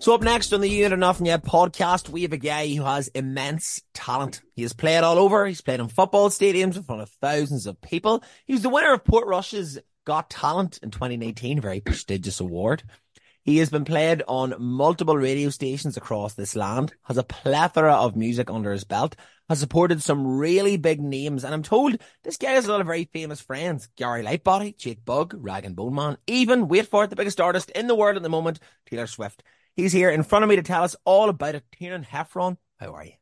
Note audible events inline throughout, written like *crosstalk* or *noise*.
So up next on the Unit Nothing Yet podcast, we have a guy who has immense talent. He has played all over. He's played in football stadiums in front of thousands of people. He was the winner of Portrush's Got Talent in 2019, a very prestigious award. He has been played on multiple radio stations across this land, has a plethora of music under his belt, has supported some really big names, and I'm told this guy has a lot of very famous friends. Gary Lightbody, Jake Bugg, Rag and Bone Man, even, wait for it, the biggest artist in the world at the moment, Taylor Swift. He's here in front of me to tell us all about it. Tiernan Heffron, how are you?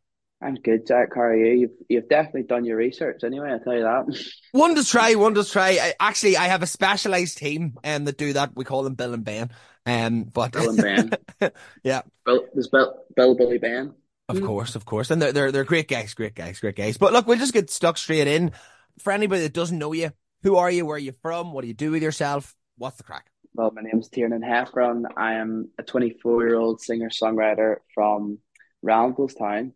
I'm good, Jack. How are you? You've, you've definitely done your research anyway, I'll tell you that. *laughs* one does try, one does try. I, actually, I have a specialised team um, that do that. We call them Bill and Ben. Um, but Bill and Ben. *laughs* yeah. Bill, there's Bill, Bill, Billy, Ben. Of course, of course. And they're, they're, they're great guys, great guys, great guys. But look, we'll just get stuck straight in. For anybody that doesn't know you, who are you? Where are you from? What do you do with yourself? What's the crack? Well, my name's Tiernan Heffron. I am a 24 year old singer songwriter from Randallstown,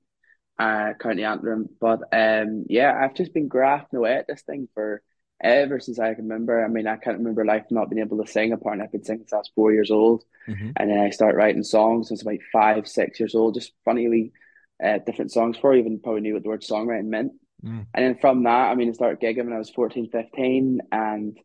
uh, County Antrim. But um, yeah, I've just been grafting away at this thing for ever since I can remember. I mean, I can't remember life not being able to sing. Apart, I've been singing since I was four years old, mm-hmm. and then I started writing songs since about five, six years old. Just funnily, uh, different songs for even probably knew what the word songwriting meant. Mm. And then from that, I mean, I started gigging when I was 14, 15, and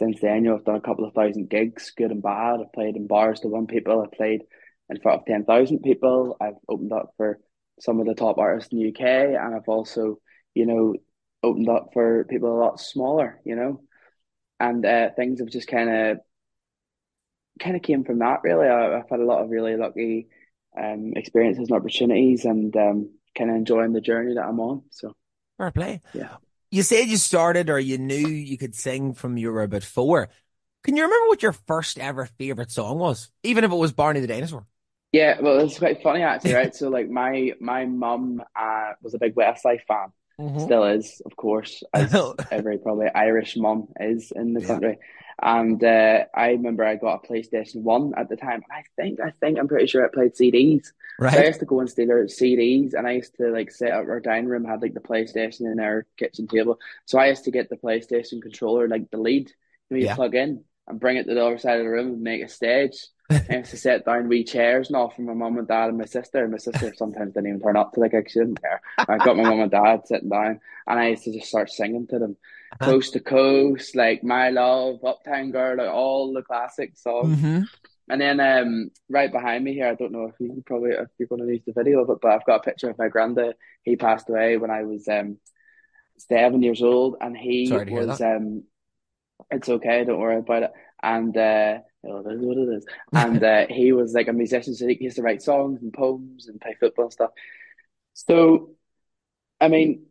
since then, you know, I've done a couple of thousand gigs, good and bad. I've played in bars to one people. I've played in front of 10,000 people. I've opened up for some of the top artists in the UK. And I've also, you know, opened up for people a lot smaller, you know, and uh, things have just kind of, kind of came from that really. I, have had a lot of really lucky um, experiences and opportunities and um, kind of enjoying the journey that I'm on. So, fair play. Yeah you said you started or you knew you could sing from you were about four. Can you remember what your first ever favorite song was, even if it was Barney the Dinosaur? Yeah, well, it's quite funny actually, right? *laughs* so, like, my my mum uh, was a big Westlife fan, mm-hmm. still is, of course, as *laughs* every probably Irish mum is in the yeah. country. And uh, I remember I got a PlayStation One at the time. I think, I think, I'm pretty sure it played CDs. Right. So I used to go and steal their CDs, and I used to like set up our dining room had like the PlayStation in our kitchen table. So I used to get the PlayStation controller, like the lead, you, know, you yeah. plug in and bring it to the other side of the room and make a stage. *laughs* I used to sit down wee chairs and all for my mum and dad and my sister. And my sister sometimes didn't even turn up to like I didn't care. I got my mum and dad sitting down, and I used to just start singing to them uh-huh. coast to coast, like My Love, Uptown Girl, like all the classic songs. Mm-hmm. And then um, right behind me here, I don't know if you probably if you're going to use the video of it, but I've got a picture of my granddad. He passed away when I was um, seven years old, and he was um, it's okay, don't worry about it. And uh, oh, it is what it is. And uh, he was like a musician, so he used to write songs and poems and play football and stuff. So, I mean,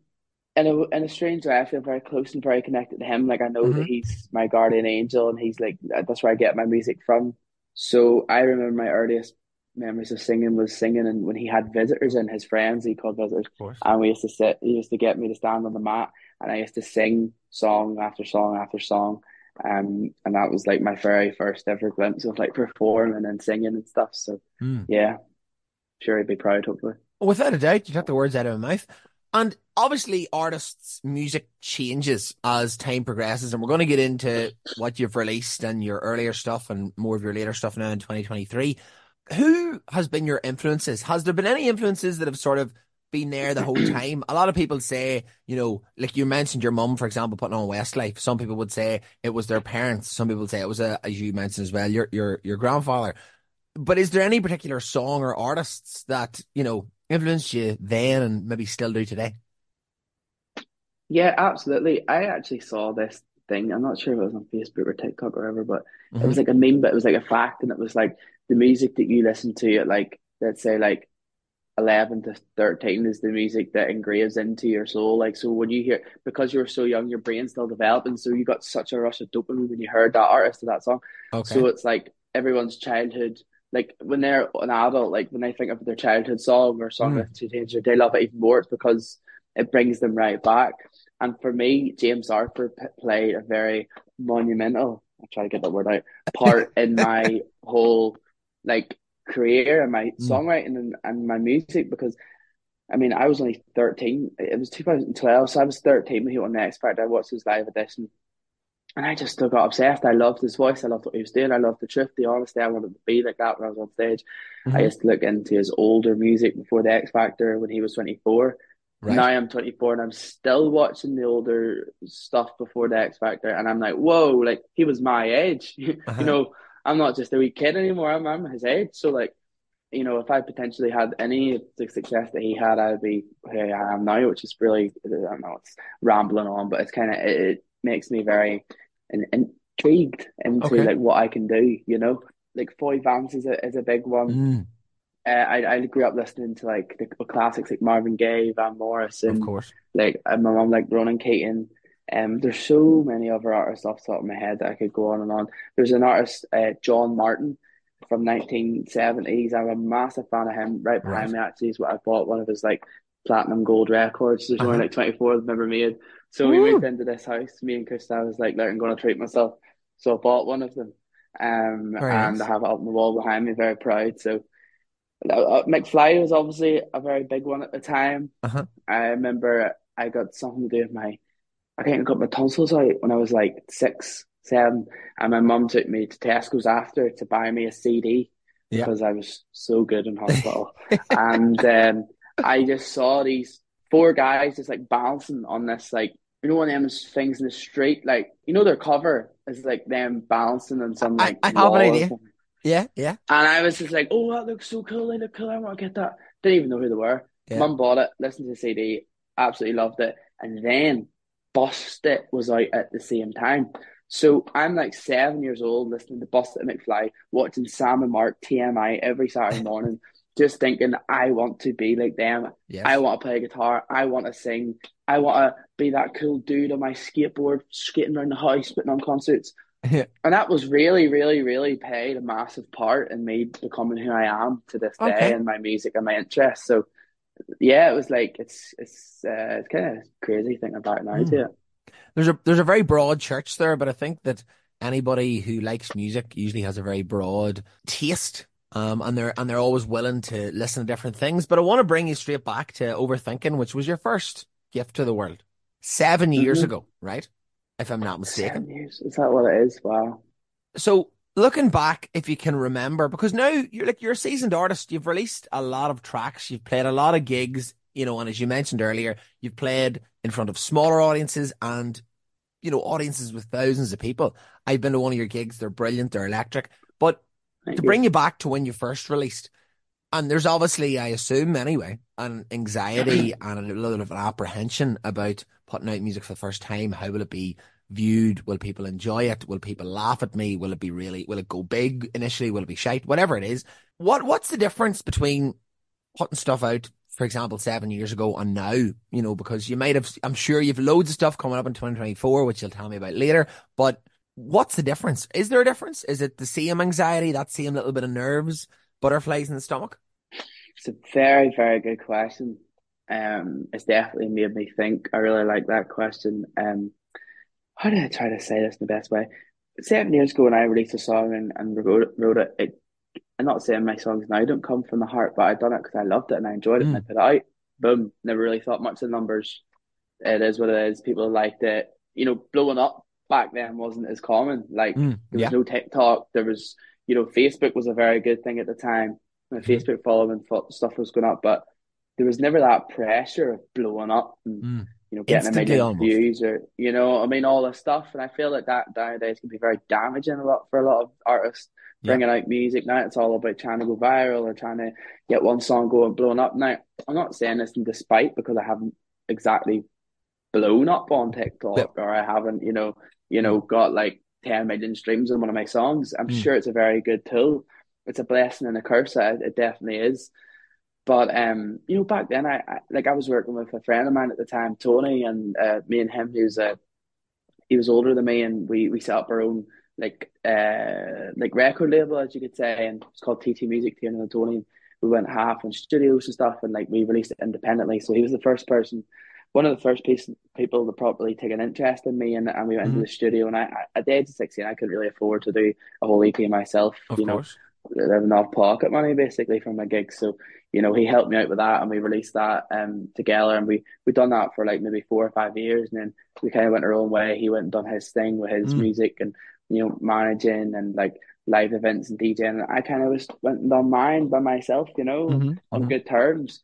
in a in a strange way, I feel very close and very connected to him. Like I know mm-hmm. that he's my guardian angel, and he's like that's where I get my music from. So I remember my earliest memories of singing was singing, and when he had visitors and his friends, he called visitors, and we used to sit. He used to get me to stand on the mat, and I used to sing song after song after song. Um, and that was like my very first ever glimpse of like performing and singing and stuff. So mm. yeah, sure he'd be proud. Hopefully, without a doubt, you took the words out of my mouth. And obviously, artists' music changes as time progresses, and we're going to get into what you've released and your earlier stuff and more of your later stuff now in 2023. Who has been your influences? Has there been any influences that have sort of been there the whole *clears throat* time? A lot of people say, you know, like you mentioned your mum, for example, putting on Westlife. Some people would say it was their parents. Some people say it was, a, as you mentioned as well, your your your grandfather. But is there any particular song or artists that you know influenced you then and maybe still do today? Yeah, absolutely. I actually saw this thing. I'm not sure if it was on Facebook or TikTok or whatever, but mm-hmm. it was mm-hmm. like a meme, but it was like a fact, and it was like the music that you listen to at like let's say like 11 to 13 is the music that engraves into your soul. Like, so when you hear, because you were so young, your brain's still developing. So you got such a rush of dopamine when you heard that artist or that song. Okay. So it's like everyone's childhood like when they're an adult, like when they think of their childhood song or song mm. that's changed their day, love it even more. It's because it brings them right back. And for me, James Arthur p- played a very monumental. I try to get that word out. Part *laughs* in my whole like career and my mm. songwriting and, and my music because I mean I was only thirteen. It was 2012, so I was thirteen when he won the X Factor. I watched his live edition and I just still got obsessed. I loved his voice. I loved what he was doing. I loved the truth, the honesty. I wanted to be like that when I was on stage. Mm-hmm. I used to look into his older music before the X Factor when he was 24. Right. Now I'm 24 and I'm still watching the older stuff before the X Factor, and I'm like, whoa, like he was my age. *laughs* Uh-huh. you know, I'm not just a wee kid anymore. I'm, I'm his age. So like, you know, if I potentially had any of the success that he had, I'd be where I am now, which is really, I don't know, it's rambling on, but it's kind of, it, it, makes me very in, intrigued into okay. like what I can do, you know? Like Foy Vance is a, is a big one. Mm. Uh, I, I grew up listening to like the classics like Marvin Gaye, Van Morrison, of course. Like my mom like Ronan Keating. Um, there's so many other artists off the top of my head that I could go on and on. There's an artist, uh, John Martyn, from 1970s. I'm a massive fan of him. Right behind right. me, actually, is what I bought one of his like platinum gold records. There's uh-huh. only like 24 of them ever made. So Woo! we moved into this house. Me and Krista was like, I'm going to treat myself. So I bought one of them. Um, and nice. I have it up on the wall behind me. Very proud. So uh, uh McFly was obviously a very big one at the time. Uh-huh. I remember I got something to do with my, I think I got my tonsils out when I was like six seven, and my mum took me to Tesco's after to buy me a CD yeah. because I was so good in hospital, *laughs* and um, I just saw these four guys just like bouncing on this like you know one of them things in the street like you know their cover is like them bouncing on some like I, I have an idea. Yeah, yeah. And I was just like, oh, that looks so cool. They look cool. I want to get that. Didn't even know who they were. Yeah. Mum bought it, listened to the CD, absolutely loved it. And then Busted was out at the same time. So I'm like seven years old listening to Busted McFly, watching Sam and Mark TMI every Saturday *laughs* morning, just thinking I want to be like them. Yes. I want to play guitar. I want to sing. I want to be that cool dude on my skateboard skating around the house, putting on concerts. Yeah. And that was really, really, really played a massive part in me becoming who I am to this day okay. and my music and my interests. So yeah, it was like it's it's uh, it's kind of crazy thinking about it now mm. too there's a there's a very broad church there, but I think that anybody who likes music usually has a very broad taste. Um, and they're and they're always willing to listen to different things. But I want to bring you straight back to overthinking, which was your first gift to the world 7 years mm-hmm. ago, right? If I'm not mistaken. Seven years. Is that what it is? Wow. So looking back, if you can remember, because now you're like you're a seasoned artist, you've released a lot of tracks, you've played a lot of gigs, you know, and as you mentioned earlier, you've played in front of smaller audiences and, you know, audiences with thousands of people. I've been to one of your gigs. They're brilliant. They're electric. But Thank to you. bring you back to when you first released, and there's obviously, I assume anyway, an anxiety *clears throat* and a little bit of an apprehension about putting out music for the first time. How will it be viewed? Will people enjoy it? Will people laugh at me? Will it be really, will it go big initially? Will it be shite? Whatever it is. What, what's the difference between putting stuff out for example, seven years ago and now, you know, because you might have, I'm sure you've loads of stuff coming up in 2024, which you'll tell me about later. But what's the difference? Is there a difference? Is it the same anxiety, that same little bit of nerves, butterflies in the stomach? It's a very, very good question. Um, it's definitely made me think. I really like that question. Um, how did I try to say this in the best way? Seven years ago, when I released a song and, and wrote, wrote it, it I'm not saying my songs now don't come from the heart, but I done it because I loved it and I enjoyed it mm. and I put it out. Boom. Never really thought much of numbers. It is what it is. People liked it. You know, blowing up back then wasn't as common. Like mm, there was no TikTok. There was, you know, Facebook was a very good thing at the time. My mm. Facebook following stuff was going up, but there was never that pressure of blowing up and mm. You know getting Instantly a million almost. views or you know, I mean all this stuff. And I feel that that nowadays can be very damaging a lot for a lot of artists bringing yeah. out music now. It's all about trying to go viral or trying to get one song going blowing up. Now, I'm not saying this in despite because I haven't exactly blown up on TikTok yeah. or I haven't, you know, you know, got like 10 million streams on one of my songs. I'm mm. sure it's a very good tool. It's a blessing and a curse. It, it definitely is. But um, you know, back then, I, I, like I was working with a friend of mine at the time, Tony, and uh, me and him, who's a he was older than me, and we we set up our own like uh like record label as you could say and it's called TT Music here in Tony we went half on studios and stuff and like we released it independently so he was the first person one of the first piece, people to properly take an interest in me and, and we went mm-hmm. into the studio and I, at the age of 16 I couldn't really afford to do a whole EP myself of you course. Living off pocket money basically from my gigs. So, you know, he helped me out with that and we released that um together and we we done that for like maybe four or five years and then we kind of went our own way. He went and done his thing with his mm. music and you know, managing and like live events and DJing. And I kind of just went and done mine by myself, you know, mm-hmm. on mm-hmm. good terms.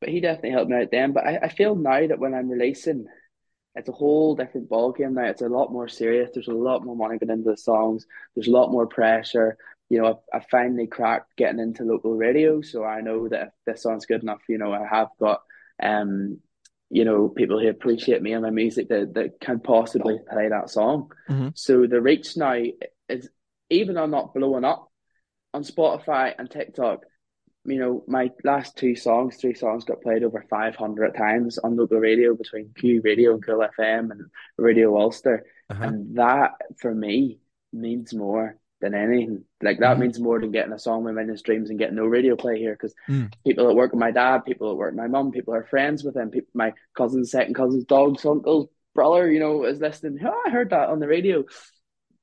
But he definitely helped me out then. But I, I feel now that when I'm releasing it's a whole different ballgame now. It's a lot more serious. There's a lot more money going into the songs. There's a lot more pressure you know, I, I finally cracked getting into local radio, so I know that if this song's good enough, you know, I have got um, you know, people who appreciate me and my music that, that can possibly play that song. Mm-hmm. So the reach now is even though I'm not blowing up on Spotify and TikTok, you know, my last two songs, three songs got played over 500 times on local radio between Q Radio and Cool FM and Radio Ulster. Uh-huh. And that for me means more than anything. Like that mm. means more than getting a song with million streams and getting no radio play here because mm. people that work with my dad, people that work with my mum, people are friends with him, people, my cousins, second cousins, dogs, uncles, brother, you know, is listening. Oh, I heard that on the radio.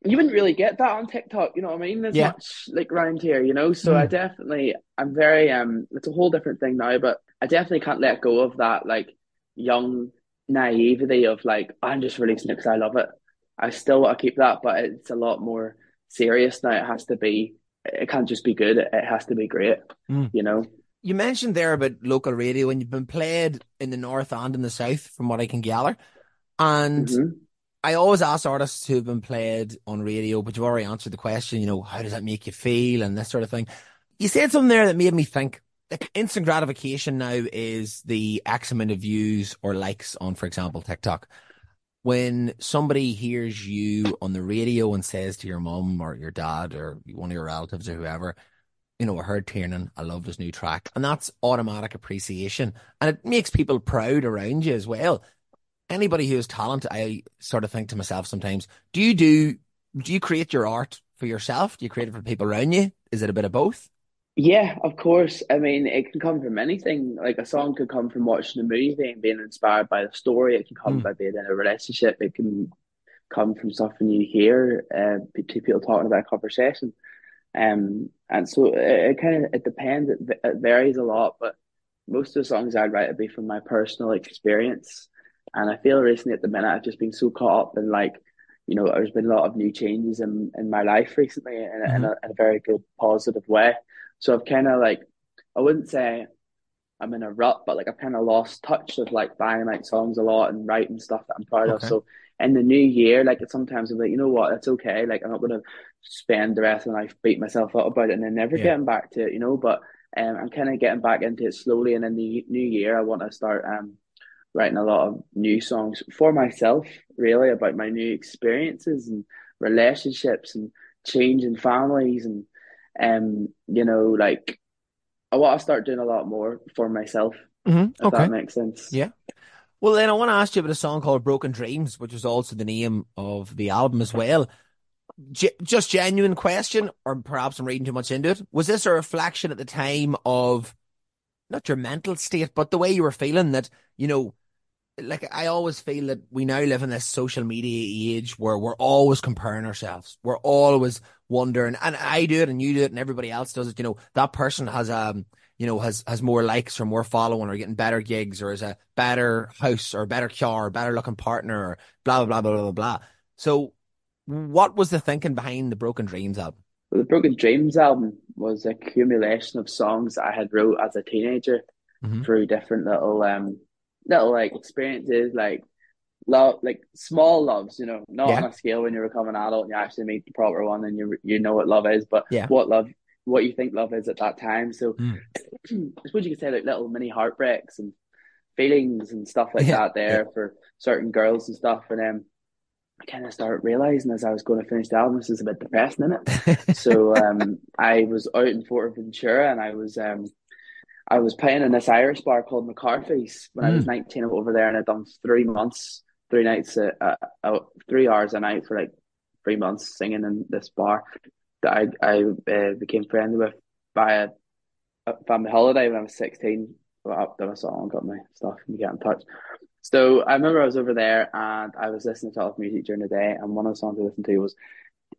You wouldn't really get that on TikTok, you know what I mean? There's yeah. much like around here, you know. So mm. I definitely, I'm very, um, it's a whole different thing now, but I definitely can't let go of that like young naivety of like I'm just releasing it because I love it. I still want to keep that, but it's a lot more serious now. It has to be. It can't just be good. It has to be great. Mm. You know. You mentioned there about local radio, and you've been played in the north and in the south, from what I can gather. And mm-hmm. I always ask artists who have been played on radio, but you've already answered the question. You know, how does that make you feel, and this sort of thing. You said something there that made me think. Instant gratification now is the X amount of views or likes on, for example, TikTok when somebody hears you on the radio and says to your mom or your dad or one of your relatives or whoever, you know, I heard Tiernan, I love this new track. And that's automatic appreciation. And it makes people proud around you as well. Anybody who has talent, I sort of think to myself sometimes, do you do do you create your art for yourself? Do you create it for people around you? Is it a bit of both? Yeah, of course. I mean, it can come from anything. Like a song could come from watching a movie and being inspired by the story. It can come mm. by being in a relationship. It can come from something you hear, uh, people talking about a conversation. Um, and so it, it kind of it depends. It, it, varies a lot, but most of the songs I'd write would be from my personal experience. And I feel recently at the minute I've just been so caught up in like, you know, there's been a lot of new changes in in my life recently in, mm-hmm. in, a, in a very good positive way. So I've kind of like, I wouldn't say I'm in a rut, but like I've kind of lost touch of like Dynamite songs a lot and writing stuff that I'm proud okay. of. So in the new year, like sometimes I'm like, you know what, it's okay. Like I'm not gonna spend the rest of my life beat myself up about it and then never yeah. getting back to it, you know. But um, I'm kind of getting back into it slowly, and in the new year, I want to start um writing a lot of new songs for myself, really about my new experiences and relationships and changing families and um, you know, like I want to start doing a lot more for myself. Mm-hmm. If okay. that makes sense. Yeah. Well, then I want to ask you about a song called Broken Dreams, which is also the name of the album as well. just genuine question, or perhaps I'm reading too much into it. Was this a reflection at the time of not your mental state, but the way you were feeling that, you know, like I always feel that we now live in this social media age where we're always comparing ourselves. We're always wondering, and I do it, and you do it, and everybody else does it. You know, that person has um, you know, has has more likes or more following or getting better gigs or is a better house or better car or better looking partner or blah blah blah blah blah blah. So, what was the thinking behind the Broken Dreams album? Well, the Broken Dreams album was a accumulation of songs I had wrote as a teenager mm-hmm. through different little um little like experiences, like love, like small loves, you know, not yeah. on a scale when you become an adult and you actually meet the proper one and you you know what love is, but yeah. what love, what you think love is at that time. So mm. *clears throat* I suppose you could say like little mini heartbreaks and feelings and stuff like yeah. that there for certain girls and stuff, and then. I kind of started realizing as I was going to finish the album, this is a bit depressing, isn't it? *laughs* so um, I was out in Fuerteventura and I was um, I was playing in this Irish bar called McCarthy's when mm. I was hmm. 19 over there, and I'd done three months, three nights, uh, uh, three hours a night for like three months singing in this bar that I I uh, became friendly with by a, a, family holiday when I was 16. Well, up done a song, got my stuff, and get in touch. So I remember I was over there and I was listening to a lot of music during the day, and one of the songs I listened to was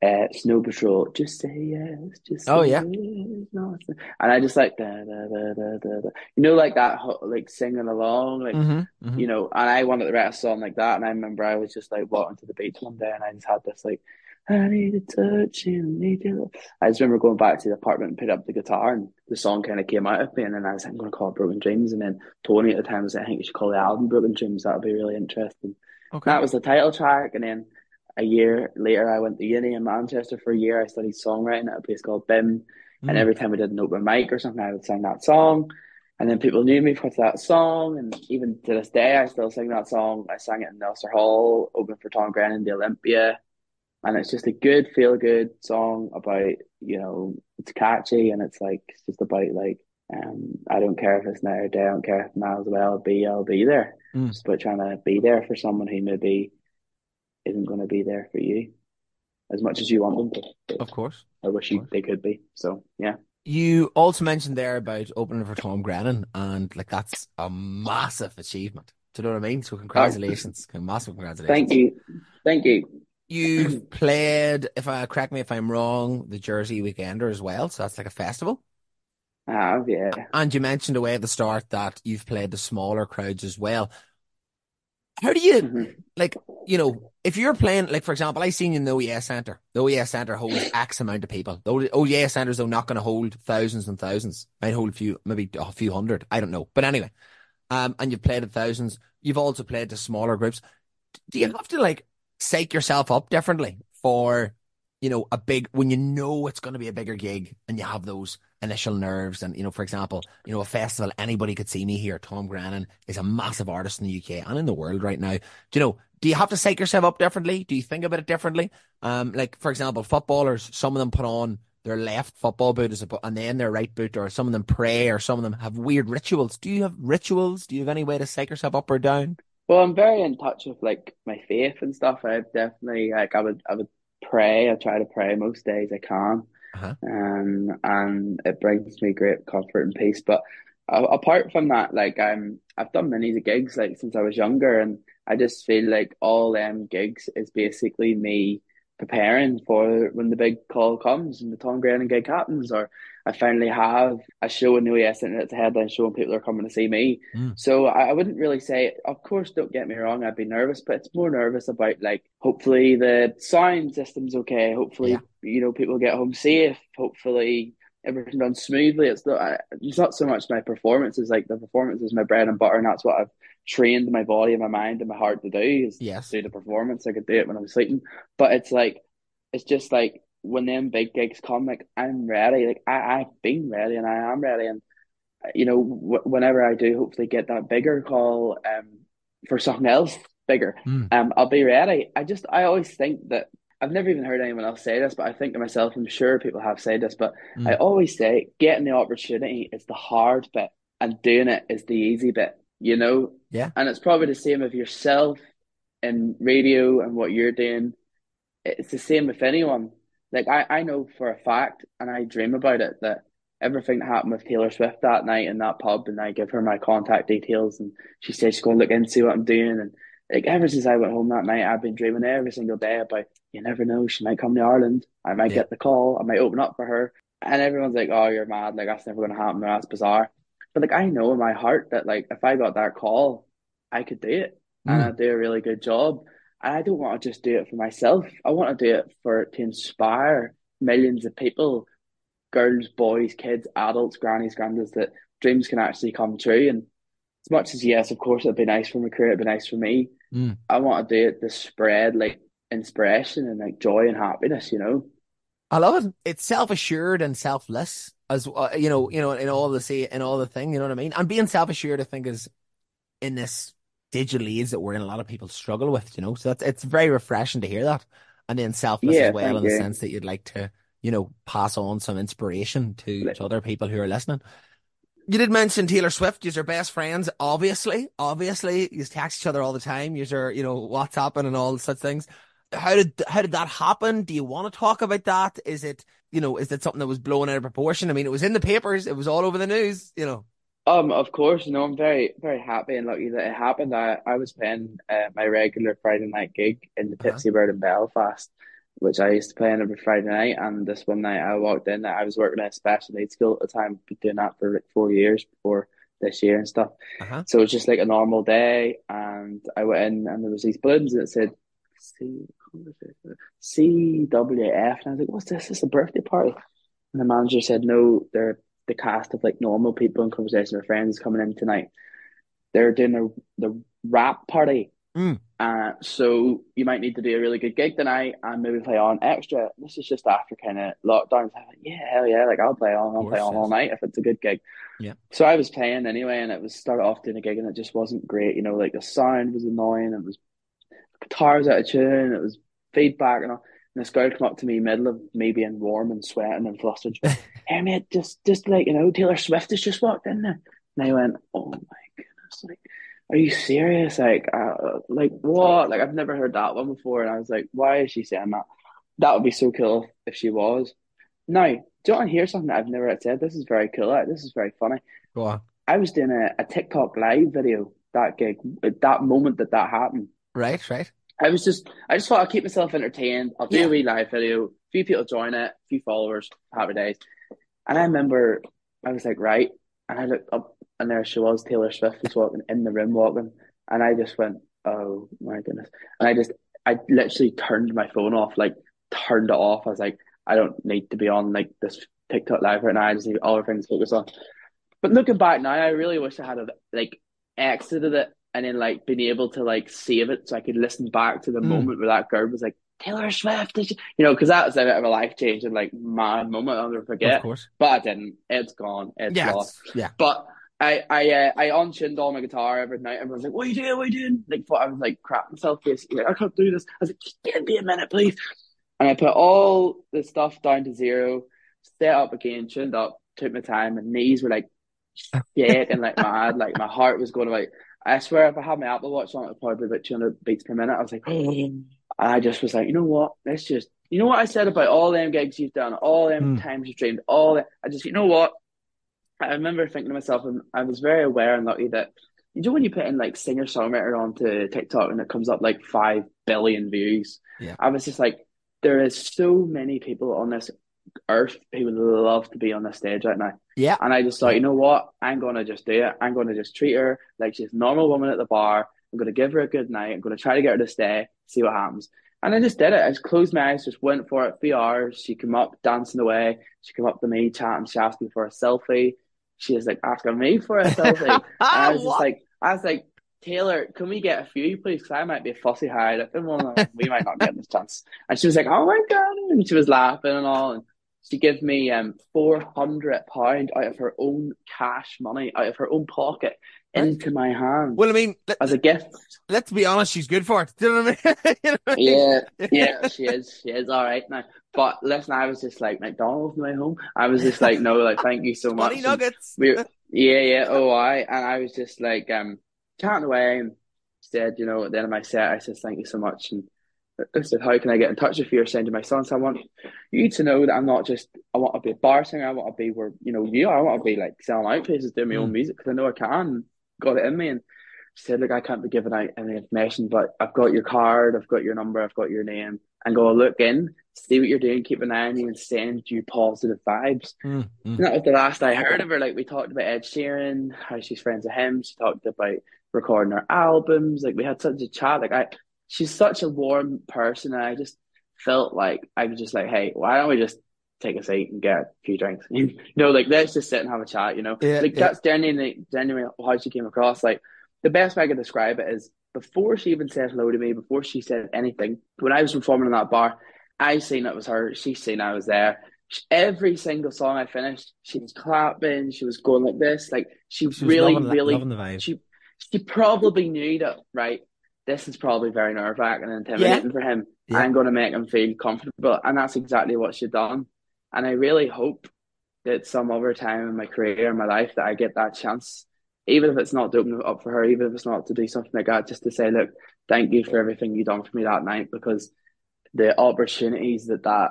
uh, Snow Patrol, just say yes, just say oh yeah, yes, no, and I just like da, da, da, da, da, da. you know, like that, like singing along, like mm-hmm, mm-hmm. you know. And I wanted to write a song like that, and I remember I was just like walking to the beach one day, and I just had this like, I need to touch you, need you. I just remember going back to the apartment and picked up the guitar, and the song kind of came out of me, and then I was like, I'm going to call it Broken Dreams, and then Tony at the time was like, I think you should call the album Broken Dreams. That would be really interesting. Okay. That was the title track, and then a year later, I went to uni in Manchester for a year. I studied songwriting at a place called BIMM. Mm. And every time we did an open mic or something, I would sing that song. And then people knew me for that song. And even to this day, I still sing that song. I sang it in Ulster Hall, open for Tom Grennan, the Olympia. And it's just a good, feel good song about, you know, it's catchy and it's like, it's just about like, um, I don't care if it's night or day, I don't care if miles away I'll be, I'll be there. Mm. Just about trying to be there for someone who maybe isn't going to be there for you as much as you want them to. Of course. I wish you, they could be. So, yeah. You also mentioned there about opening for Tom Grennan, and like that's a massive achievement. Do you know what I mean? So, congratulations. Oh. Massive congratulations. Thank you. Thank you. You've played, if I correct me if I'm wrong, the Jersey Weekender as well. So that's like a festival. I have, yeah. And you mentioned away at the start that you've played the smaller crowds as well. How do you mm-hmm. Like, you know, if you're playing, like for example, I seen you in the OES Centre. The OES Centre holds X amount of people. The OES Centres are not going to hold thousands and thousands. Might hold a few, maybe a few hundred. I don't know. But anyway, um, and you've played at thousands. You've also played to smaller groups. Do you have to like psych yourself up differently for, you know, a big when you know it's going to be a bigger gig and you have those initial nerves. And, you know, for example, you know, a festival, anybody could see me here. Tom Grennan is a massive artist in the UK and in the world right now. Do you know, do you have to psych yourself up differently? Do you think about it differently? Um, like, for example, footballers, some of them put on their left football boot as a, and then their right boot, or some of them pray, or some of them have weird rituals. Do you have rituals? Do you have any way to psych yourself up or down? Well, I'm very in touch with like my faith and stuff. I've definitely like I would I would pray. I try to pray most days I can. Uh-huh. Um, and it brings me great comfort and peace. But uh, apart from that, like I'm, I've done many gigs like since I was younger, and I just feel like all them gigs is basically me preparing for when the big call comes and the Tom Grennan gig happens, or I finally have a show in the OES and it's a headline show and people are coming to see me. Mm. So I, I wouldn't really say, of course, don't get me wrong, I'd be nervous, but it's more nervous about like, hopefully the sound system's okay. Hopefully, yeah. you know, people get home safe. Hopefully everything done smoothly. It's not, it's not so much my performance is like the performance is my bread and butter. And that's what I've trained my body and my mind and my heart to do is yes. do the performance. I could do it when I'm sleeping, but it's like, it's just like when them big gigs come, like I'm ready. Like I, I've been ready and I am ready. And you know, w- whenever I do, hopefully get that bigger call um for something else bigger, mm. um, I'll be ready. I just I always think that I've never even heard anyone else say this, but I think to myself, I'm sure people have said this, but mm. I always say getting the opportunity is the hard bit and doing it is the easy bit, you know? Yeah. And it's probably the same of yourself in radio and what you're doing. It's the same with anyone. Like I, I know for a fact, and I dream about it, that everything that happened with Taylor Swift that night in that pub, and I give her my contact details, and she says she's going to look into what I'm doing, and like ever since I went home that night, I've been dreaming every single day about you never know, she might come to Ireland, I might yeah. get the call, I might open up for her, and everyone's like, oh, you're mad, like that's never going to happen, or that's bizarre, but like I know in my heart that like if I got that call, I could do it, mm. and I'd do a really good job. I don't want to just do it for myself. I want to do it for to inspire millions of people, girls, boys, kids, adults, grannies, granddads, that dreams can actually come true. And as much as yes, of course, it'd be nice for my career, it'd be nice for me. Mm. I want to do it to spread like inspiration and like joy and happiness. You know. I love it. It's self assured and selfless as uh, you know. You know, in all the say, in all the thing. You know what I mean. And being self assured, I think, is in this digital age that we're in, a lot of people struggle with, you know. So that's it's very refreshing to hear that. And then selfless yeah, as well in you. the sense that you'd like to, you know, pass on some inspiration to, to other people who are listening. You did mention Taylor Swift. You're best friends, obviously. Obviously, you text each other all the time. You're, you know, WhatsApping and all such things. How did how did that happen? Do you want to talk about that? Is it, you know, is it something that was blown out of proportion? I mean, it was in the papers. It was all over the news. You know. Um, of course, no, I'm very, very happy and lucky that it happened. I, I was playing uh, my regular Friday night gig in the uh-huh. Tipsy Bird in Belfast, which I used to play in every Friday night. And this one night I walked in, I was working at a special needs school at the time, doing that for like four years before this year and stuff. Uh-huh. So it was just like a normal day. And I went in and there was these balloons that said C CWF. And I was like, what's this? Is this a birthday party? And the manager said, no, they're the cast of like normal people in conversation with friends coming in tonight. They're doing a, the rap party Mm. Uh, so you might need to do a really good gig tonight and maybe play on extra. This is just after kind of lockdown. So like, yeah, hell yeah, like I'll play on, I'll play on all night if it's a good gig. Yeah. So I was playing anyway, and it was started off doing a gig, and it just wasn't great. You know, like the sound was annoying. It was guitars out of tune. It was feedback and all. And this girl come up to me, middle of me being warm and sweating and flustered. *laughs* hey mate, just just like you know, Taylor Swift has just walked in there, and I went, oh my goodness, like are you serious? Like, uh, like what? Like, I've never heard that one before. And I was like, why is she saying that? That would be so cool if she was. Now, do you want to hear something I've never said? This is very cool. This is very funny. Go on. I was doing a, a TikTok live video that gig, at that moment that that happened. Right, right. I was just, I just thought I'd keep myself entertained. I'll do yeah. a wee live video. A few people join it, a few followers, happy days. And I remember I was like, right. And I looked up and there she was, Taylor Swift was walking in the room walking, and I just went, oh my goodness, and I just, I literally turned my phone off, like turned it off. I was like, I don't need to be on like this TikTok live right now. I just need all other things to focus on. But looking back now, I really wish I had a, like exited it and then like being able to like save it so I could listen back to the mm. moment where that girl was like Taylor Swift, you know, because that was a bit of a life changing like mad moment. I'll never forget. Of course. But I didn't. It's gone. It's yeah, lost. Yeah. But I I uh, I untuned all my guitar every night. Everyone's like, "What are you doing? What are you doing?" Like, I was like, crap myself basically. Like, I can't do this. I was like, "Give me a minute, please." And I put all the stuff down to zero, set up again, tuned up, took my time. My knees were like *laughs* shaking like mad. Like my heart was going like I swear, if I had my Apple Watch on, it would probably be about 200 beats per minute. I was like, I just was like, you know what? Let's just, you know what I said about all them gigs you've done, all them mm. times you've dreamed, all that. I just, you know what? I remember thinking to myself, and I was very aware and lucky that you know when you put in like singer songwriter onto TikTok and it comes up like five billion views. Yeah. I was just like, there is so many people on this earth he would love to be on this stage right now. Yeah. And I just thought, you know what? I'm gonna just do it. I'm gonna just treat her like she's a normal woman at the bar. I'm gonna give her a good night. I'm gonna try to get her to stay, see what happens. And I just did it. I just closed my eyes, just went for it. Three hours. She came up dancing away. She came up to me, chatting. She asked me for a selfie she was like asking me for a *laughs* selfie. and I was just like, I was like, Taylor, can we get a few, please? Because I might be a fussy hide. If we might not get this chance. And she was like, oh my God. And she was laughing and all. And she gave me um four hundred pound out of her own cash money, out of her own pocket, into my hand. Well, I mean, let, as a gift. Let's be honest, she's good for it. *laughs* Do you know what I mean? *laughs* you know what I mean? Yeah, *laughs* yeah, she is. She is all right now. But listen, I was just like McDonald's my home. I was just like, no, like thank you so much. Money nuggets. We, yeah, yeah. Oh, I and I was just like um chatting away and said, you know, at the end of my set, I said thank you so much and I said, how can I get in touch with you or send you my songs? I want you to know that I'm not just, I want to be a bar singer. I want to be where, you know, you are. I want to be like selling out places, doing my own music because I know I can. Got it in me. And she said, look, I can't be giving out any information, but I've got your card, I've got your number, I've got your name. And go look in, see what you're doing, keep an eye on you and send you positive vibes. Mm, mm. that was the last I heard of her. Like we talked about Ed Sheeran, how she's friends with him. She talked about recording her albums. Like we had such a chat. Like I she's such a warm person and I just felt like I was just like, hey, why don't we just take a seat and get a few drinks? you know, like let's just sit and have a chat, you know? Yeah, like yeah. that's genuinely genuinely how she came across. Like the best way I could describe it is before she even said hello to me, before she said anything, when I was performing in that bar, I seen it was her, she seen I was there. Every single song I finished, she was clapping, she was going like this, like she, was really, loving, really loving the vibe. she she probably knew that, right? This is probably very nerve wracking and intimidating yeah. for him. Yeah. I'm going to make him feel comfortable, and that's exactly what she done. And I really hope that some other time in my career, in my life, that I get that chance even if it's not to open up for her, even if it's not to do something like that, just to say, look, thank you for everything you done for me that night because the opportunities that that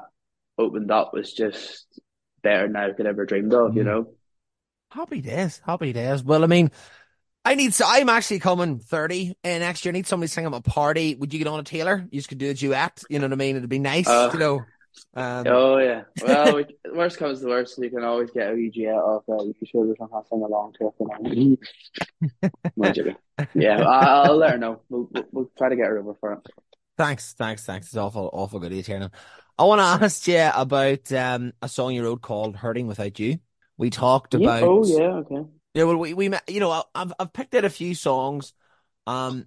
opened up was just better than I could ever dreamed of, you mm. know. Happy days, happy days. Well, I mean, I need. So I'm actually coming thirty uh, next year. I need somebody to sing at a party. Would you get on a Taylor? You just could do a duet. You know what I mean? It'd be nice, uh, you know. Um, oh yeah. Well, we, worst comes to worst, you can always get a off. Uh, you can show somehow sing along to it. *laughs* yeah, I'll, I'll let her know. We'll, we'll, we'll try to get her over for it. Thanks, thanks, thanks. It's awful, awful good of you, I want to ask you about um, a song you wrote called "Hurting Without You." We talked about. Yeah, oh yeah, okay. Yeah, well, we we you know I've I've picked out a few songs, um,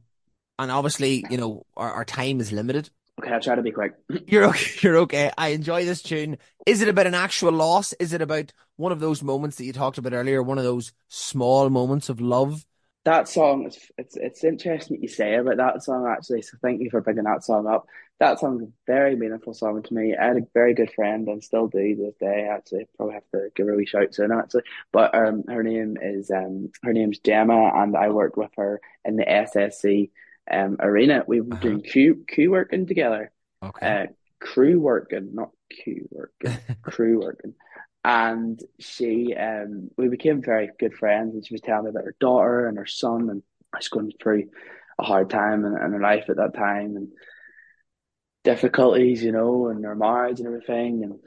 and obviously you know our, our time is limited. Okay, I'll try to be quick. *laughs* You're okay. You're okay. I enjoy this tune. Is it about an actual loss? Is it about one of those moments that you talked about earlier? One of those small moments of love? That song is it's it's interesting what you say about that song actually. So thank you for bringing that song up. That song's a very meaningful song to me. I had a very good friend and still do this day. Actually, probably have to give her a wee shout soon. Actually, but um, her name is um, her name's Gemma, and I worked with her in the SSE um arena. We were uh-huh. doing Q Q working together. Okay. Uh, crew working, not Q working, crew working *laughs* and she um we became very good friends and she was telling me about her daughter and her son and I was going through a hard time in, in her life at that time and difficulties, you know, and her marriage and everything and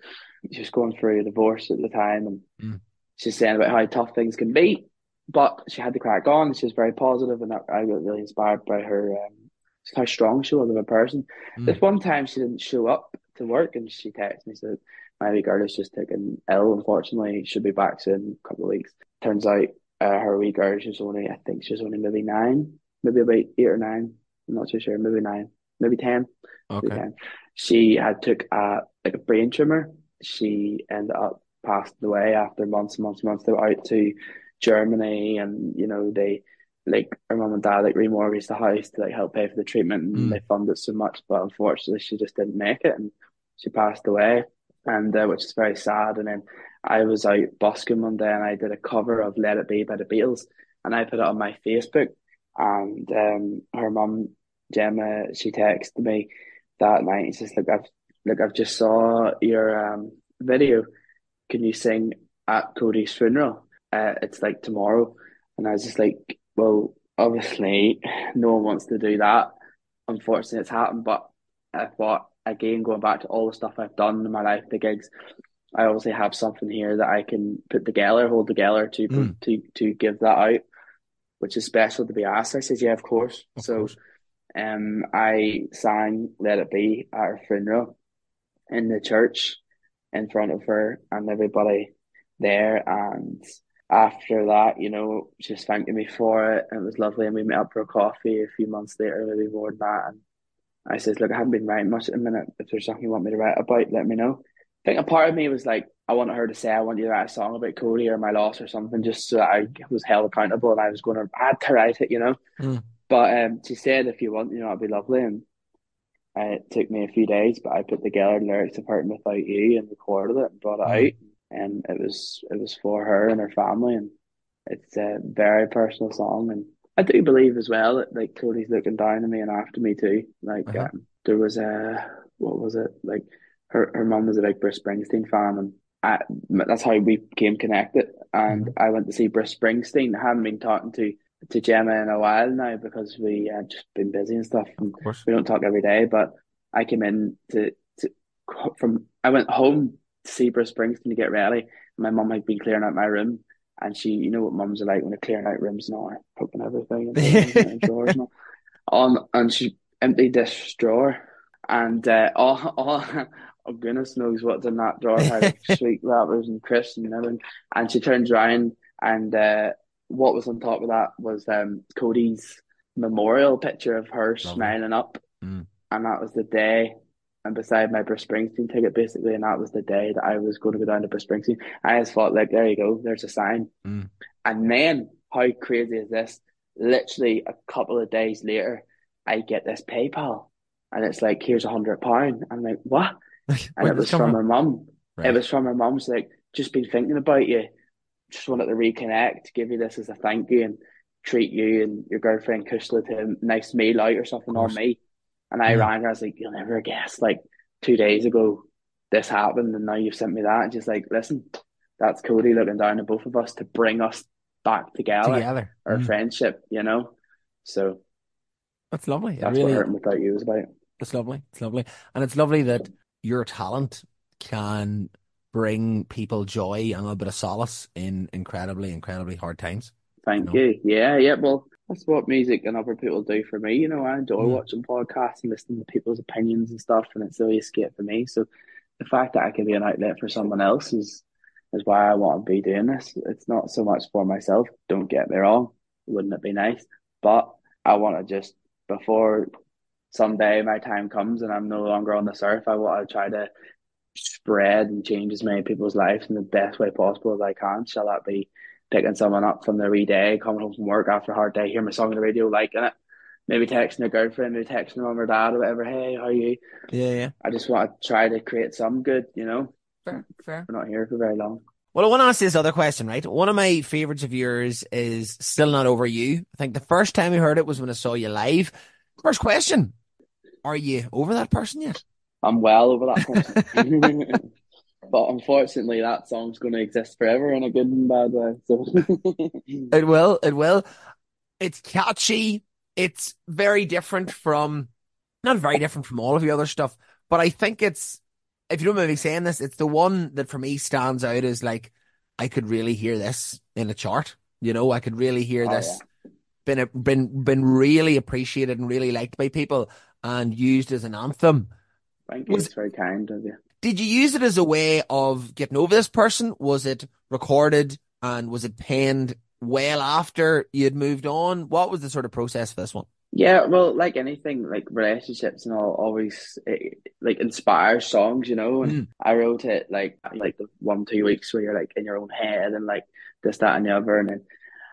she was going through a divorce at the time and mm. she's saying about how tough things can be. But she had to crack on. She was very positive and I got really inspired by her um, how strong she was of a person. Mm. This one time she didn't show up to work and she texted me said my wee girl is just taken ill, unfortunately. She'll be back soon in a couple of weeks. Turns out uh, her wee girl, she's only, I think she's only maybe nine, maybe about eight or nine. I'm not too sure, maybe nine, maybe 10. Okay. Maybe 10. She had took a, like a brain tumor. She ended up passed away after months and months and months. They were out to Germany and, you know, they, like her mom and dad like remortgaged the house to like help pay for the treatment and mm. they funded so much but unfortunately she just didn't make it and she passed away and uh, which is very sad. And then I was out busking one day and I did a cover of "Let It Be" by the Beatles, and I put it on my Facebook. And um, her mum Gemma, she texted me that night and says, "Look, I've look, I've just saw your um, video. Can you sing at Cody's funeral? Uh, it's like tomorrow." And I was just like, "Well, obviously, no one wants to do that. Unfortunately, it's happened, but I thought again, going back to all the stuff I've done in my life, the gigs, I obviously have something here that I can put together, hold together to mm. to to give that out, which is special to be asked. I said, yeah, of course. Of so, course. um, I sang "Let It Be" at her funeral in the church in front of her and everybody there, and after that, you know, was thanking me for it. And it was lovely, and we met up for a coffee a few months later, maybe more than that, and I says, look, I haven't been writing much at the minute. If there's something you want me to write about, let me know. I think a part of me was like, I wanted her to say, I want you to write a song about Cody or my loss or something, just so I was held accountable and I was going to, I had to write it, you know. Mm. But um, she said, if you want, you know, it'd be lovely. And uh, it took me a few days, but I put together lyrics of Hurting Without You and recorded it and brought it mm. out. And it was it was for her and her family, and it's a very personal song. And I do believe as well that like Cody's looking down on me and after me too. Like uh-huh. um, there was a what was it like her her mum was a big Bruce Springsteen fan and I, that's how we became connected. And mm-hmm. I went to see Bruce Springsteen. I haven't been talking to to Gemma in a while now because we had just been busy and stuff. And we don't talk every day, but I came in to, to from I went home to see Bruce Springsteen to get ready. My mum had been clearing out my room and she, you know what mums are like when they're clearing out rooms and all, poking everything in *laughs* drawers and all. Um, and she emptied this drawer, and uh, all, all, *laughs* oh goodness knows what's in that drawer. Had *laughs* sweet wrappers and crisps and everything. And she turns around, and uh, what was on top of that was um, Cody's memorial picture of her Lovely. smiling up, mm. and that was the day and beside my Bruce Springsteen ticket, basically, and that was the day that I was going to go down to Bruce Springsteen. I just thought, like, there you go, there's a sign. Mm. And then, how crazy is this? Literally a couple of days later, I get this PayPal, and it's like, here's a hundred pound. I'm like, what? *laughs* And it was from her mum. Right. It was from her mum. Like, just been thinking about you. Just wanted to reconnect, give you this as a thank you, and treat you and your girlfriend Kushla to a nice meal out or something on me. And I rang her, I was like, You'll never guess, like two days ago, this happened, and now you've sent me that. And she's like, Listen, that's Cody looking down at both of us to bring us back together, together. our Mm. friendship, you know. So That's lovely. That's really, what hurting without you is about. it's lovely. It's lovely. And it's lovely that your talent can bring people joy and a little bit of solace in incredibly, incredibly hard times. Thank No. you. Yeah, yeah. Well, that's what music and other people do for me. You know, I enjoy Mm. watching podcasts and listening to people's opinions and stuff, and it's really escape for me. So the fact that I can be an outlet for someone else is is why I want to be doing this. It's not so much for myself. Don't get me wrong. Wouldn't it be nice? But I want to just before someday my time comes and I'm no longer on this earth, I want to try to spread and change as many people's lives in the best way possible as I can. Shall that be picking someone up from their wee day, coming home from work after a hard day, hear my song on the radio, liking it, maybe texting their girlfriend, maybe texting their mum or dad or whatever, hey, how are you? Yeah, yeah. I just want to try to create some good, you know. Fair, fair. We're not here for very long. Well, I want to ask this other question, right? One of my favorites of yours is Still Not Over You. I think the first time I heard it was when I saw you live. First question Are you over that person yet? I'm well over that person. *laughs* *laughs* but unfortunately, that song's going to exist forever in a good and bad way. So *laughs* It will, it will. It's catchy. It's very different from, not very different from all of the other stuff, but I think it's, if you don't mind me saying this, it's the one that for me stands out as like, I could really hear this in a chart. You know, I could really hear Oh, this been a, been been really appreciated and really liked by people and used as an anthem. thank you. Was- It's very kind of you. Did you use it as a way of getting over this person? Was it recorded and was it penned well after you had moved on? What was the sort of process for this one? Yeah, well, like anything, like relationships and all, always it, like inspires songs, you know. And Mm. I wrote it like like the one two weeks where you're like in your own head and like this, that, and the other. And then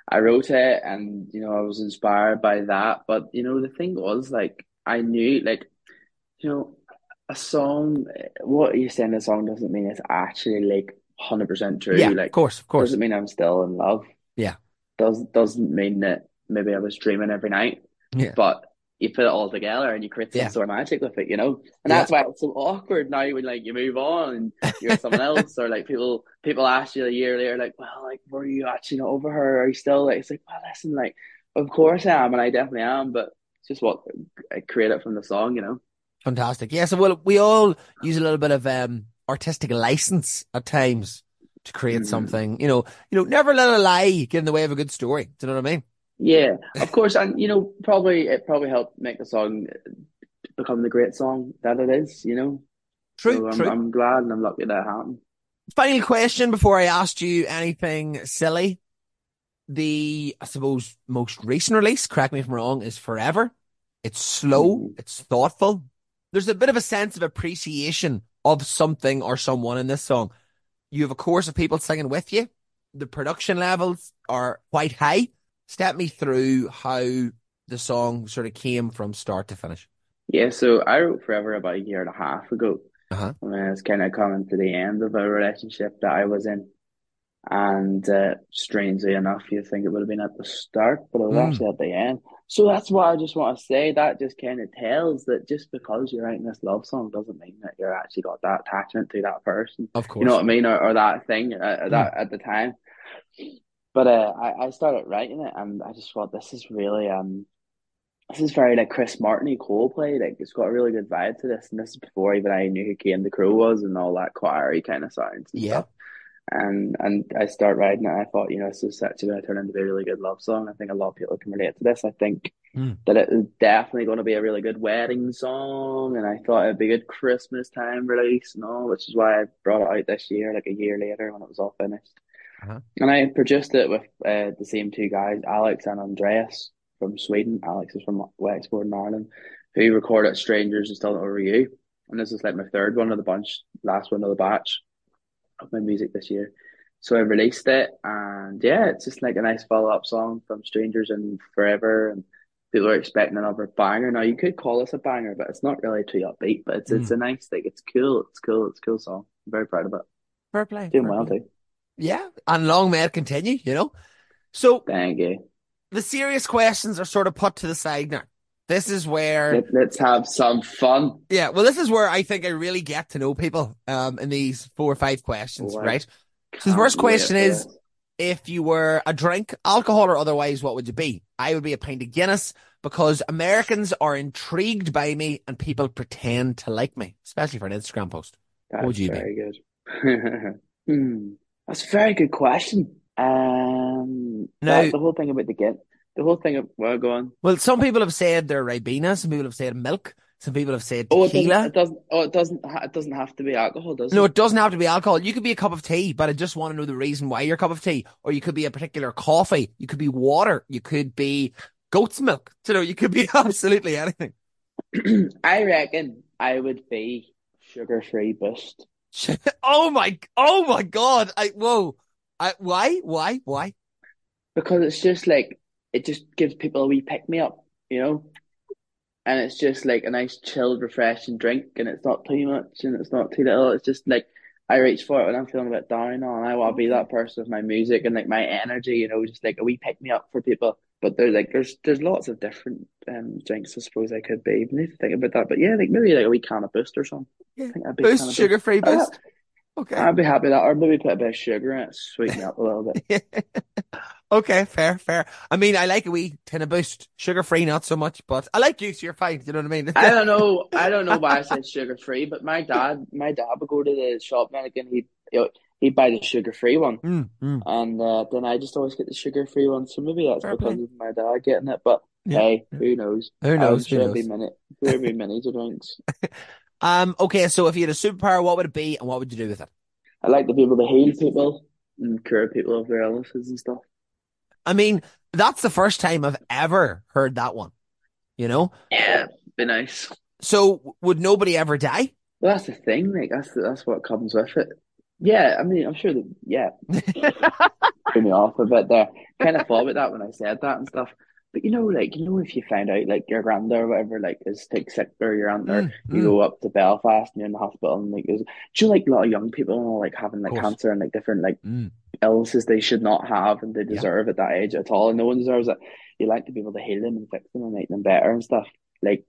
I wrote it, and you know, I was inspired by that. But you know, the thing was like I knew like you know a song. What you say in a song doesn't mean it's actually like hundred percent true. yeah, Like of course, of course. doesn't mean I'm still in love. Yeah. Does doesn't mean that maybe I was dreaming every night. Yeah. But you put it all together and you create some Yeah. sort of magic with it, you know? And Yeah. that's why it's so awkward now when like you move on and you're someone else or like people people ask you a year later, like, well, like were you actually not over her? Are you still like it's like, well listen, like of course I am and I definitely am, but it's just what I created from the song, you know? Fantastic. Yeah, so well, we all use a little bit of um, artistic license at times to create Mhm. something. You know, you know, never let a lie get in the way of a good story. Do you know what I mean? Yeah, *laughs* of course, and you know, probably it probably helped make the song become the great song that it is, you know. True, So I'm, true. I'm glad and I'm lucky that happened. Final question before I asked you anything silly. The, I suppose, most recent release, correct me if I'm wrong, is Forever. It's slow, Mhm. it's thoughtful. There's a bit of a sense of appreciation of something or someone in this song. You have a chorus of people singing with you. The production levels are quite high. Step me through how the song sort of came from start to finish. Yeah, so I wrote Forever about a year and a half ago. Uh-huh. when I was kind of coming to the end of a relationship that I was in. And uh, strangely enough, you'd think it would have been at the start, but it was Mm. actually at the end. So that's what I just want to say. That just kind of tells that just because you're writing this love song doesn't mean that you're actually got that attachment to that person. Of course. You know what I mean? Or, or that thing uh, that at the time. But uh, I, I started writing it and I just thought this is really um this is very like Chris Martin Coldplay. Like it's got a really good vibe to this. And this is before even I knew who Kane the Crow was and all that choiry kind of sounds Yeah. stuff. And and I start writing it and I thought, you know, this is actually gonna turn into a really good love song. I think a lot of people can relate to this. I think Hmm. that it is definitely gonna be a really good wedding song and I thought it'd be a good Christmas time release and all, which is why I brought it out this year, like a year later when it was all finished. Uh-huh. And I produced it with uh, the same two guys, Alex and Andreas from Sweden. Alex is from Wexford in Ireland, who recorded Strangers and Still Not Over You. And this is like my third one of the bunch, last one of the batch of my music this year. So I released it, and yeah, it's just like a nice follow up song from Strangers and Forever. And people are expecting another banger. Now, you could call this a banger, but it's not really too upbeat, but it's, it's hmm. a nice thing. It's cool. It's cool. It's a cool song. I'm very proud of it. Fair play. Doing fair well, play. too. Yeah. And long may it continue, you know? So Thank you. the serious questions are sort of put to the side now. This is where, Let, let's have some fun. yeah, well, this is where I think I really get to know people um, in these four or five questions, Wow. right? So the first question is, if you were a drink, alcohol or otherwise, what would you be? I would be a pint of Guinness because Americans are intrigued by me and people pretend to like me, especially for an Instagram post. That's what would you very be? good. *laughs* hmm. That's a very good question. Um, now, the whole thing about the Guinness, the whole thing of, well, go on. Well, some people have said they're Ribena, some people have said milk. Some people have said tequila. Oh, it doesn't. It doesn't. Oh, it doesn't. It doesn't have to be alcohol, does it? No, it doesn't have to be alcohol. You could be a cup of tea, but I just want to know the reason why you're cup of tea, or you could be a particular coffee. You could be water. You could be goat's milk. You know, you could be *laughs* absolutely anything. *clears throat* I reckon I would be sugar-free boost. *laughs* oh my! Oh my God! I whoa! I why? Why? Why? Because it's just like it just gives people a wee pick me up, you know and it's just like a nice chilled, refreshing drink, and it's not too much and it's not too little. It's just like I reach for it when I'm feeling a bit down, and I want to be that person with my music and like my energy, you know, just like a wee pick me up for people. But there's like there's there's lots of different um drinks. I suppose I could be. I need to think about that. But yeah, like maybe like a wee can of boost or something. Yeah. boost, sugar free boost. Okay, I'd be happy with that, or maybe put a bit of sugar in it, sweeten it up a little bit. *laughs* Okay, fair, fair. I mean, I like a wee tin of boost, sugar free, not so much, but I like juice. You're fine. You know what I mean? I don't know. I don't know why I *laughs* said sugar free, but my dad, my dad would go to the shop and again he he'd buy the sugar free one, mm, mm. and uh, then I just always get the sugar free one. So maybe that's fair because play. of my dad getting it. But yeah. hey, who knows? Who knows? Who knows? Be minute, there be many to drinks. *laughs* um. Okay. So if you had a superpower, what would it be, and what would you do with it? I like to be able to heal people and cure people of their illnesses and stuff. I mean, that's the first time I've ever heard that one. You know? Yeah, be nice. So would nobody ever die? Well, that's the thing. Like that's that's what comes with it. Yeah, I mean, I'm sure that. Yeah, *laughs* threw me off a bit there. Kind of thought about that when I said that and stuff. But you know, like you know, if you find out like your granddad or whatever like is take sick or your aunt or mm, you mm. go up to Belfast and you're in the hospital and like is do you like a lot of young people and like having like cancer and like different like mm. illnesses they should not have and they deserve yeah. at that age at all and no one deserves it. You like to be able to heal them and fix them and make them better and stuff. Like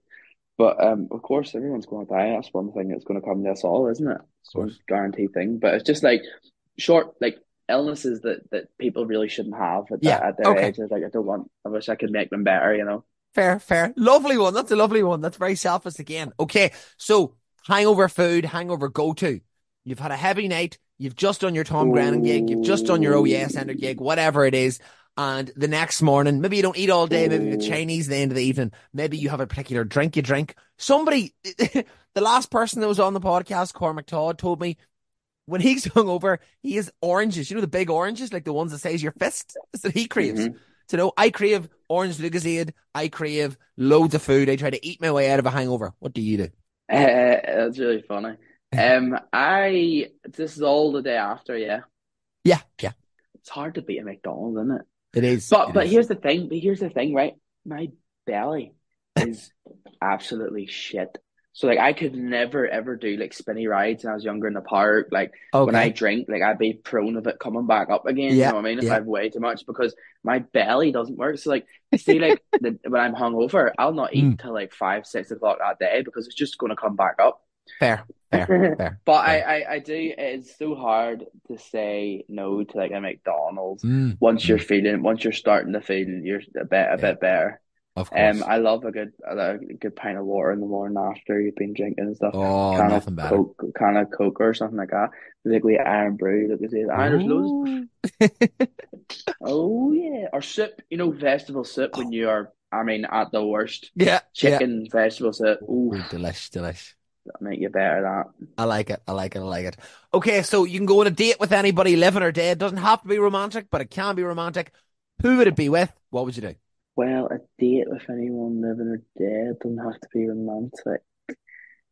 but um of course everyone's gonna die. That's one thing that's gonna come to us all, isn't it? It's a guaranteed thing. But it's just like short like illnesses that that people really shouldn't have at, yeah. that, at their okay. age. It's like I don't want. I wish I could make them better. You know. Fair, fair, lovely one. That's a lovely one. That's very selfish again. Okay, so hangover food, hangover go to. You've had a heavy night. You've just done your Tom Grennan gig. You've just done your OES Center gig, whatever it is. And the next morning, maybe you don't eat all day. Maybe you have Chinese the end of the evening. Maybe you have a particular drink you drink. Somebody, *laughs* the last person that was on the podcast, Cormac Todd, told me when he's *laughs* hungover, he has oranges. You know the big oranges, like the ones that size your fist. That's what he craves. Mm-hmm. So no, I crave orange Lucozade. I crave loads of food. I try to eat my way out of a hangover. What do you do? Uh, *laughs* that's really funny. *laughs* Um, I this is all the day after. Yeah. Yeah, yeah. It's hard to beat a McDonald's, isn't it? It is. But it but is. here's the thing. But here's the thing, right? My belly is absolutely shit. So like I could never ever do like spinny rides when I was younger in the park. Like okay. when I drink, like I'd be prone of it coming back up again. Yeah, you know what I mean? If yeah. I have way too much because my belly doesn't work. So like you see like *laughs* the, when I'm hungover, I'll not eat mm. till like five, six o'clock that day because it's just gonna come back up. Fair, fair, *laughs* fair. but fair. I, I, I do. It's so hard to say no to like a McDonald's mm. once you're mm. feeling, once you're starting to feel you're a bit, a yeah. bit better. Of course. Um, I love a good a good pint of water in the morning after you've been drinking and stuff. Oh, kind nothing of better. Coke, kind of Coke or something like that. Particularly Irn-Bru, like we say, there's loads. *laughs* oh yeah, or soup. You know, vegetable soup when you are. I mean, at the worst. *laughs* Yeah. Chicken yeah. vegetable soup. Ooh, delish, delish. That'll make you better. That. I like it. I like it. I like it. Okay, so you can go on a date with anybody, living or dead. Doesn't have to be romantic, but it can be romantic. Who would it be with? What would you do? Well, a date with anyone living or dead doesn't have to be romantic.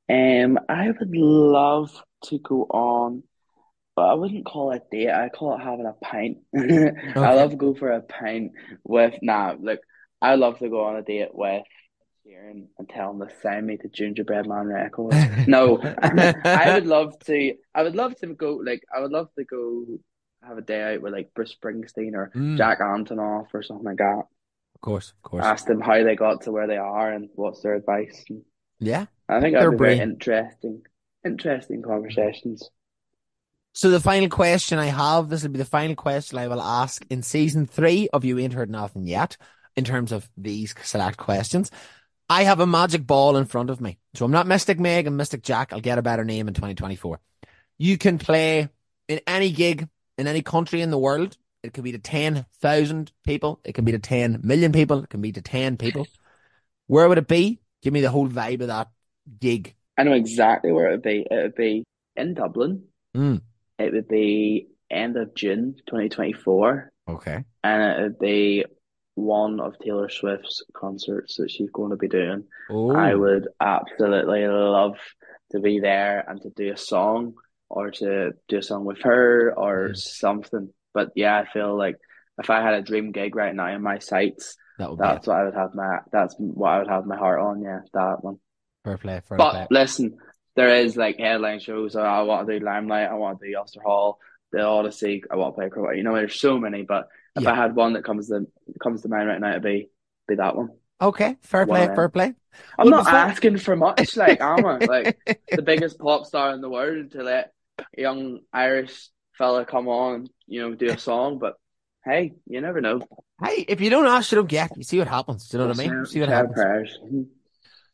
Um, I would love to go on, but I wouldn't call it a date. I call it having a pint. *laughs* okay. I love to go for a pint with. Nah, look, I love to go on a date with Sheeran and tell him to sign me to Gingerbread Man Records. *laughs* no, *laughs* I would love to. I would love to go. Like, I would love to go have a day out with like Bruce Springsteen or mm. Jack Antonoff or something like that. Of course, of course. Ask them how they got to where they are and what's their advice. Yeah, I think that'd be very interesting, interesting conversations. So the final question I have, this will be the final question I will ask in season three of You Ain't Heard Nothing Yet, in terms of these select questions. I have a magic ball in front of me. So I'm not Mystic Meg and Mystic Jack. I'll get a better name in 2024. You can play in any gig in any country in the world. It could be to 10,000 people. It can be to 10 million people. It can be to 10 people. Where would it be? Give me the whole vibe of that gig. I know exactly where it would be. It would be in Dublin. Mm. It would be end of June 2024. Okay. And it would be one of Taylor Swift's concerts that she's going to be doing. Oh. I would absolutely love to be there and to do a song or to do a song with her or Yes. something. But yeah, I feel like if I had a dream gig right now in my sights, That would that's what I would have my that's what I would have my heart on. Yeah, that one. Fair play. Fair play. But play. listen, there is like headline shows. I want to do Limelight. I want to do Ulster Hall, the Odyssey. I want to play acrobat. You know, there's so many. But if Yeah. I had one that comes to comes to mind right now, it'd be be that one. Okay. Fair play. them. Fair play. I'm Well, not asking for much. Like I'm a, like *laughs* the biggest pop star in the world to let a young Irish fella come on, you know, do a song. But hey, you never know. Hey, if you don't ask, you don't get. You see what happens. Do you know what I mean? See what happens. prayers. Mm-hmm.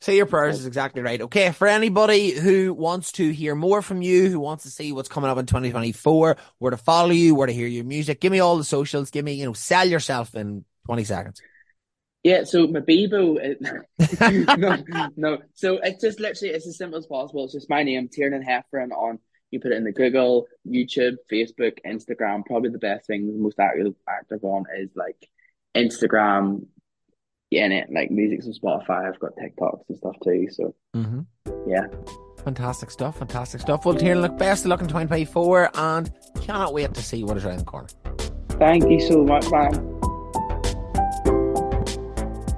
Say your prayers is exactly right. Okay, for anybody who wants to hear more from you, who wants to see what's coming up in 2024, where to follow you, where to hear your music, give me all the socials. Give me, you know, sell yourself in 20 seconds. Yeah, so my Bebo, it, *laughs* no, no. So it's just literally it's as simple as possible. It's just my name, Tiernan Heffron. On you put it in the Google, YouTube, Facebook, Instagram. Probably the best thing, the most active active on is like Instagram. And it like music's on Spotify. I've got TikToks and stuff too. So Mm-hmm. yeah, Fantastic stuff. Fantastic stuff. Well, Tiernan, look, best of luck in 2024 and cannot wait to see what is around the corner. thank you so much, man.